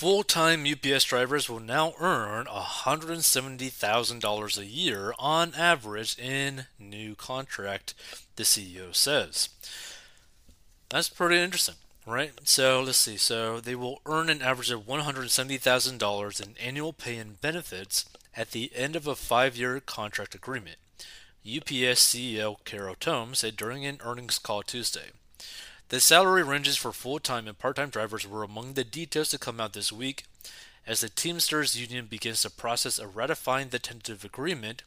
Full time UPS drivers will now earn $170,000 a year on average in new contract, the CEO says. That's pretty interesting, right? So let's see. So they will earn an average of $170,000 in annual pay and benefits at the end of a five year contract agreement. UPS CEO Carol Tome said during an earnings call Tuesday. The salary ranges for full time and part time drivers were among the details to come out this week as the Teamsters Union begins the process of ratifying the tentative agreement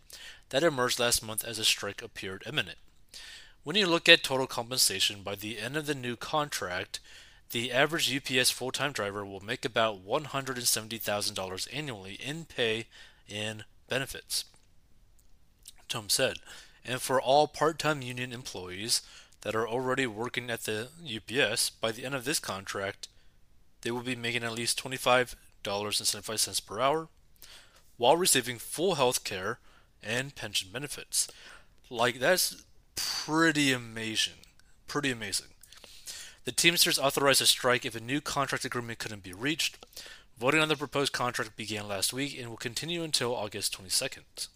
that emerged last month as a strike appeared imminent. When you look at total compensation by the end of the new contract, the average UPS full time driver will make about $170,000 annually in pay and benefits. Tome said, and for all part time union employees that are already working at the UPS, by the end of this contract, they will be making at least $25.75 per hour while receiving full health care and pension benefits. Like, that's pretty amazing. Pretty amazing. The Teamsters authorized a strike if a new contract agreement couldn't be reached. Voting on the proposed contract began last week and will continue until August 22nd.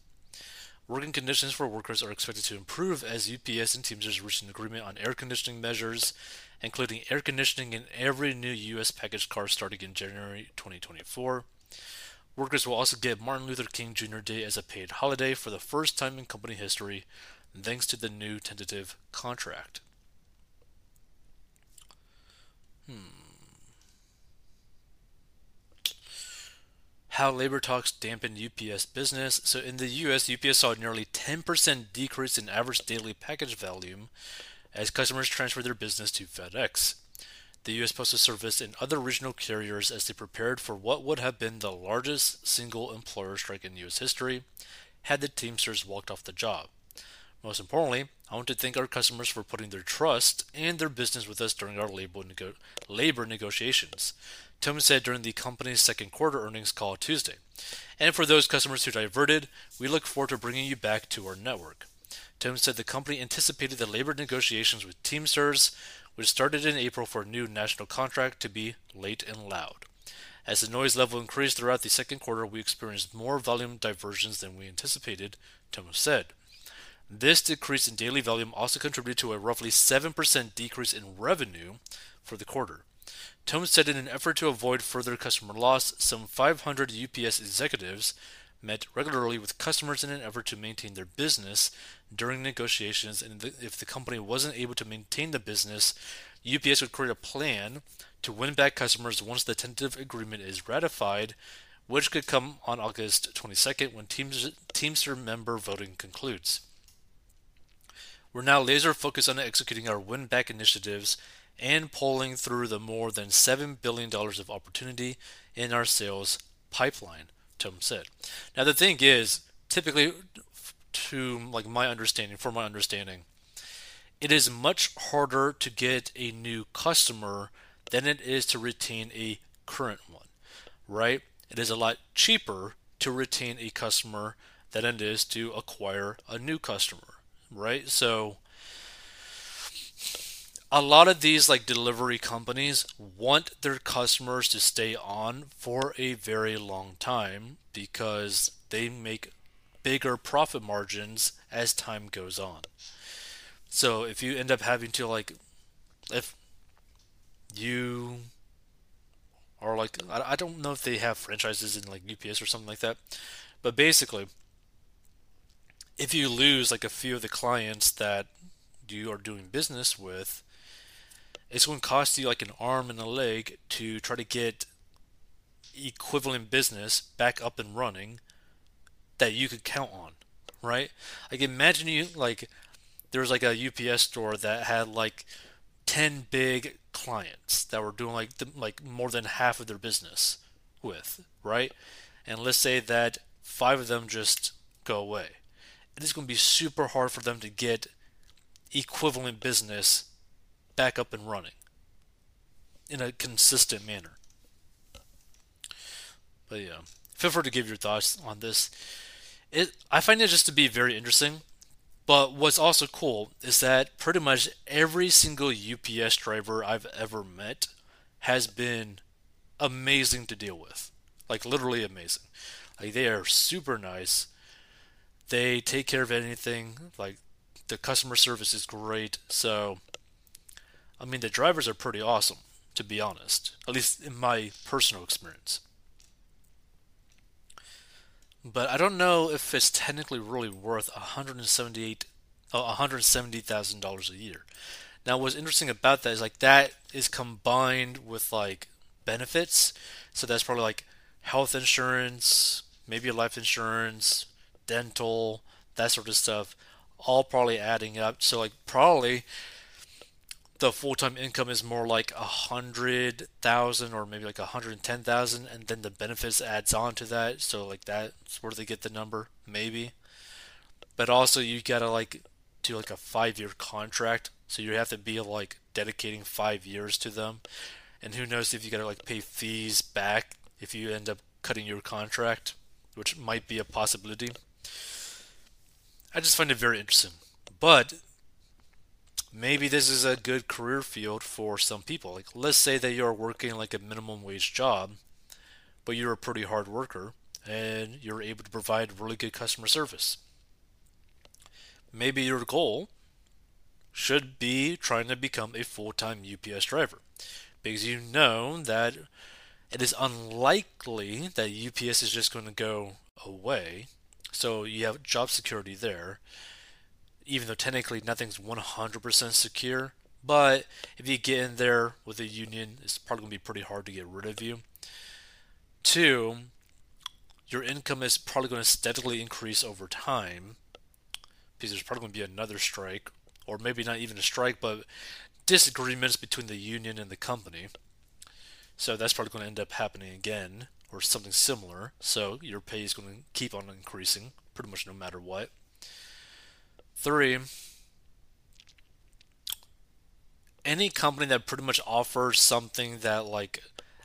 Working conditions for workers are expected to improve as UPS and Teamsters reach an agreement on air conditioning measures, including air conditioning in every new U.S. package car starting in January 2024. Workers will also get Martin Luther King Jr. Day as a paid holiday for the first time in company history, thanks to the new tentative contract. Hmm. How labor talks dampened UPS business. So in the US, UPS saw nearly 10% decrease in average daily package volume as customers transferred their business to FedEx. The US Postal Service and other regional carriers as they prepared for what would have been the largest single employer strike in US history had the Teamsters walked off the job. Most importantly, I want to thank our customers for putting their trust and their business with us during our labor, nego- labor negotiations. Tillman said during the company's second quarter earnings call Tuesday. And for those customers who diverted, we look forward to bringing you back to our network. Tillman said the company anticipated the labor negotiations with Teamsters, which started in April for a new national contract, to be late and loud. As the noise level increased throughout the second quarter, we experienced more volume diversions than we anticipated, Tillman said. This decrease in daily volume also contributed to a roughly 7% decrease in revenue for the quarter. Tome said in an effort to avoid further customer loss, some 500 UPS executives met regularly with customers in an effort to maintain their business during negotiations, and if the company wasn't able to maintain the business, UPS would create a plan to win back customers once the tentative agreement is ratified, which could come on August 22nd when Teamster member voting concludes. We're now laser focused on executing our win back initiatives and pulling through the more than $7 billion of opportunity in our sales pipeline, Tome said. Now, the thing is, typically, to like my understanding, for my understanding, it is much harder to get a new customer than it is to retain a current one, right? It is a lot cheaper to retain a customer than it is to acquire a new customer, right? So, a lot of these like delivery companies want their customers to stay on for a very long time because they make bigger profit margins as time goes on. So if you end up having to like if you are like I don't know if they have franchises in like UPS or something like that, but basically if you lose like a few of the clients that you are doing business with, it's going to cost you like an arm and a leg to try to get equivalent business back up and running that you could count on, right? Like imagine you like there was like a UPS store that had like 10 big clients that were doing like the, like more than half of their business with, right? And let's say that 5 of them just go away. It is going to be super hard for them to get equivalent business back up and running in a consistent manner. But yeah, feel free to give your thoughts on this. It I find it just to be very interesting. But what's also cool is that pretty much every single UPS driver I've ever met has been amazing to deal with. Like literally amazing. Like they are super nice. They take care of anything. Like the customer service is great. So I mean the drivers are pretty awesome, to be honest. At least in my personal experience. But I don't know if it's technically really worth 178 $170,000 a year. Now, what's interesting about that is like that is combined with like benefits. So that's probably like health insurance, maybe life insurance, dental, that sort of stuff, all probably adding up. So like probably the full-time income is more like a hundred thousand or maybe like a hundred and ten thousand, and then the benefits adds on to that. So like that's where they get the number, maybe. But also you gotta like do like a five-year contract, so you have to be like dedicating five years to them. And who knows if you gotta like pay fees back if you end up cutting your contract, which might be a possibility. I just find it very interesting. But maybe this is a good career field for some people. Like, let's say that you're working like a minimum wage job, but you're a pretty hard worker and you're able to provide really good customer service. Maybe your goal should be trying to become a full time UPS driver because you know that it is unlikely that UPS is just going to go away. So you have job security there even though technically nothing's 100% secure. But if you get in there with a union, it's probably going to be pretty hard to get rid of you. Two, your income is probably going to steadily increase over time because there's probably going to be another strike, or maybe not even a strike, but disagreements between the union and the company. So that's probably going to end up happening again, or something similar. So your pay is going to keep on increasing pretty much no matter what. Three, any company that pretty much offers something that like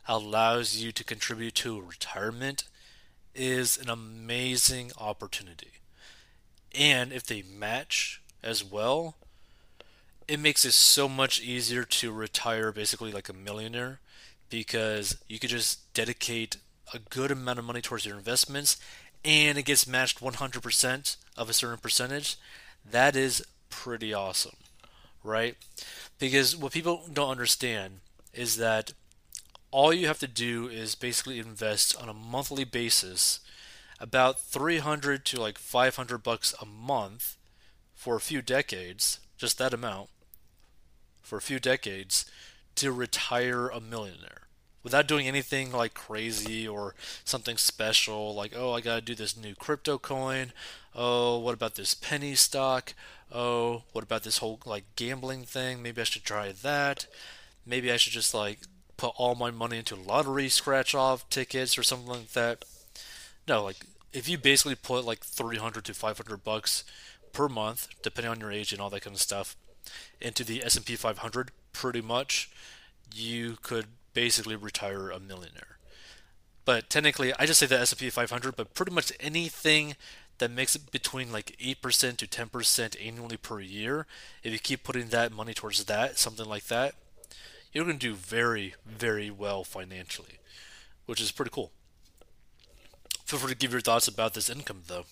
allows you to contribute to retirement is an amazing opportunity. And if they match as well, it makes it so much easier to retire basically like a millionaire because you could just dedicate a good amount of money towards your investments and it gets matched 100% of a certain percentage that is pretty awesome, right? Because what people don't understand is that all you have to do is basically invest on a monthly basis about 300 to like 500 bucks a month for a few decades, just that amount for a few decades to retire a millionaire without doing anything like crazy or something special like oh i gotta do this new crypto coin. Oh what about this penny stock? Oh what about this whole like gambling thing? Maybe i should try that. Maybe i should just like put all my money into lottery scratch off tickets or something like that. No like if you basically put like 300 to 500 bucks per month depending on your age and all that kind of stuff into the s&p 500 pretty much you could basically retire a millionaire. But technically, I just say the S&P 500, but pretty much anything that makes it between like 8% to 10% annually per year, if you keep putting that money towards that, something like that, you're going to do very, very well financially, which is pretty cool. Feel free to give your thoughts about this income, though.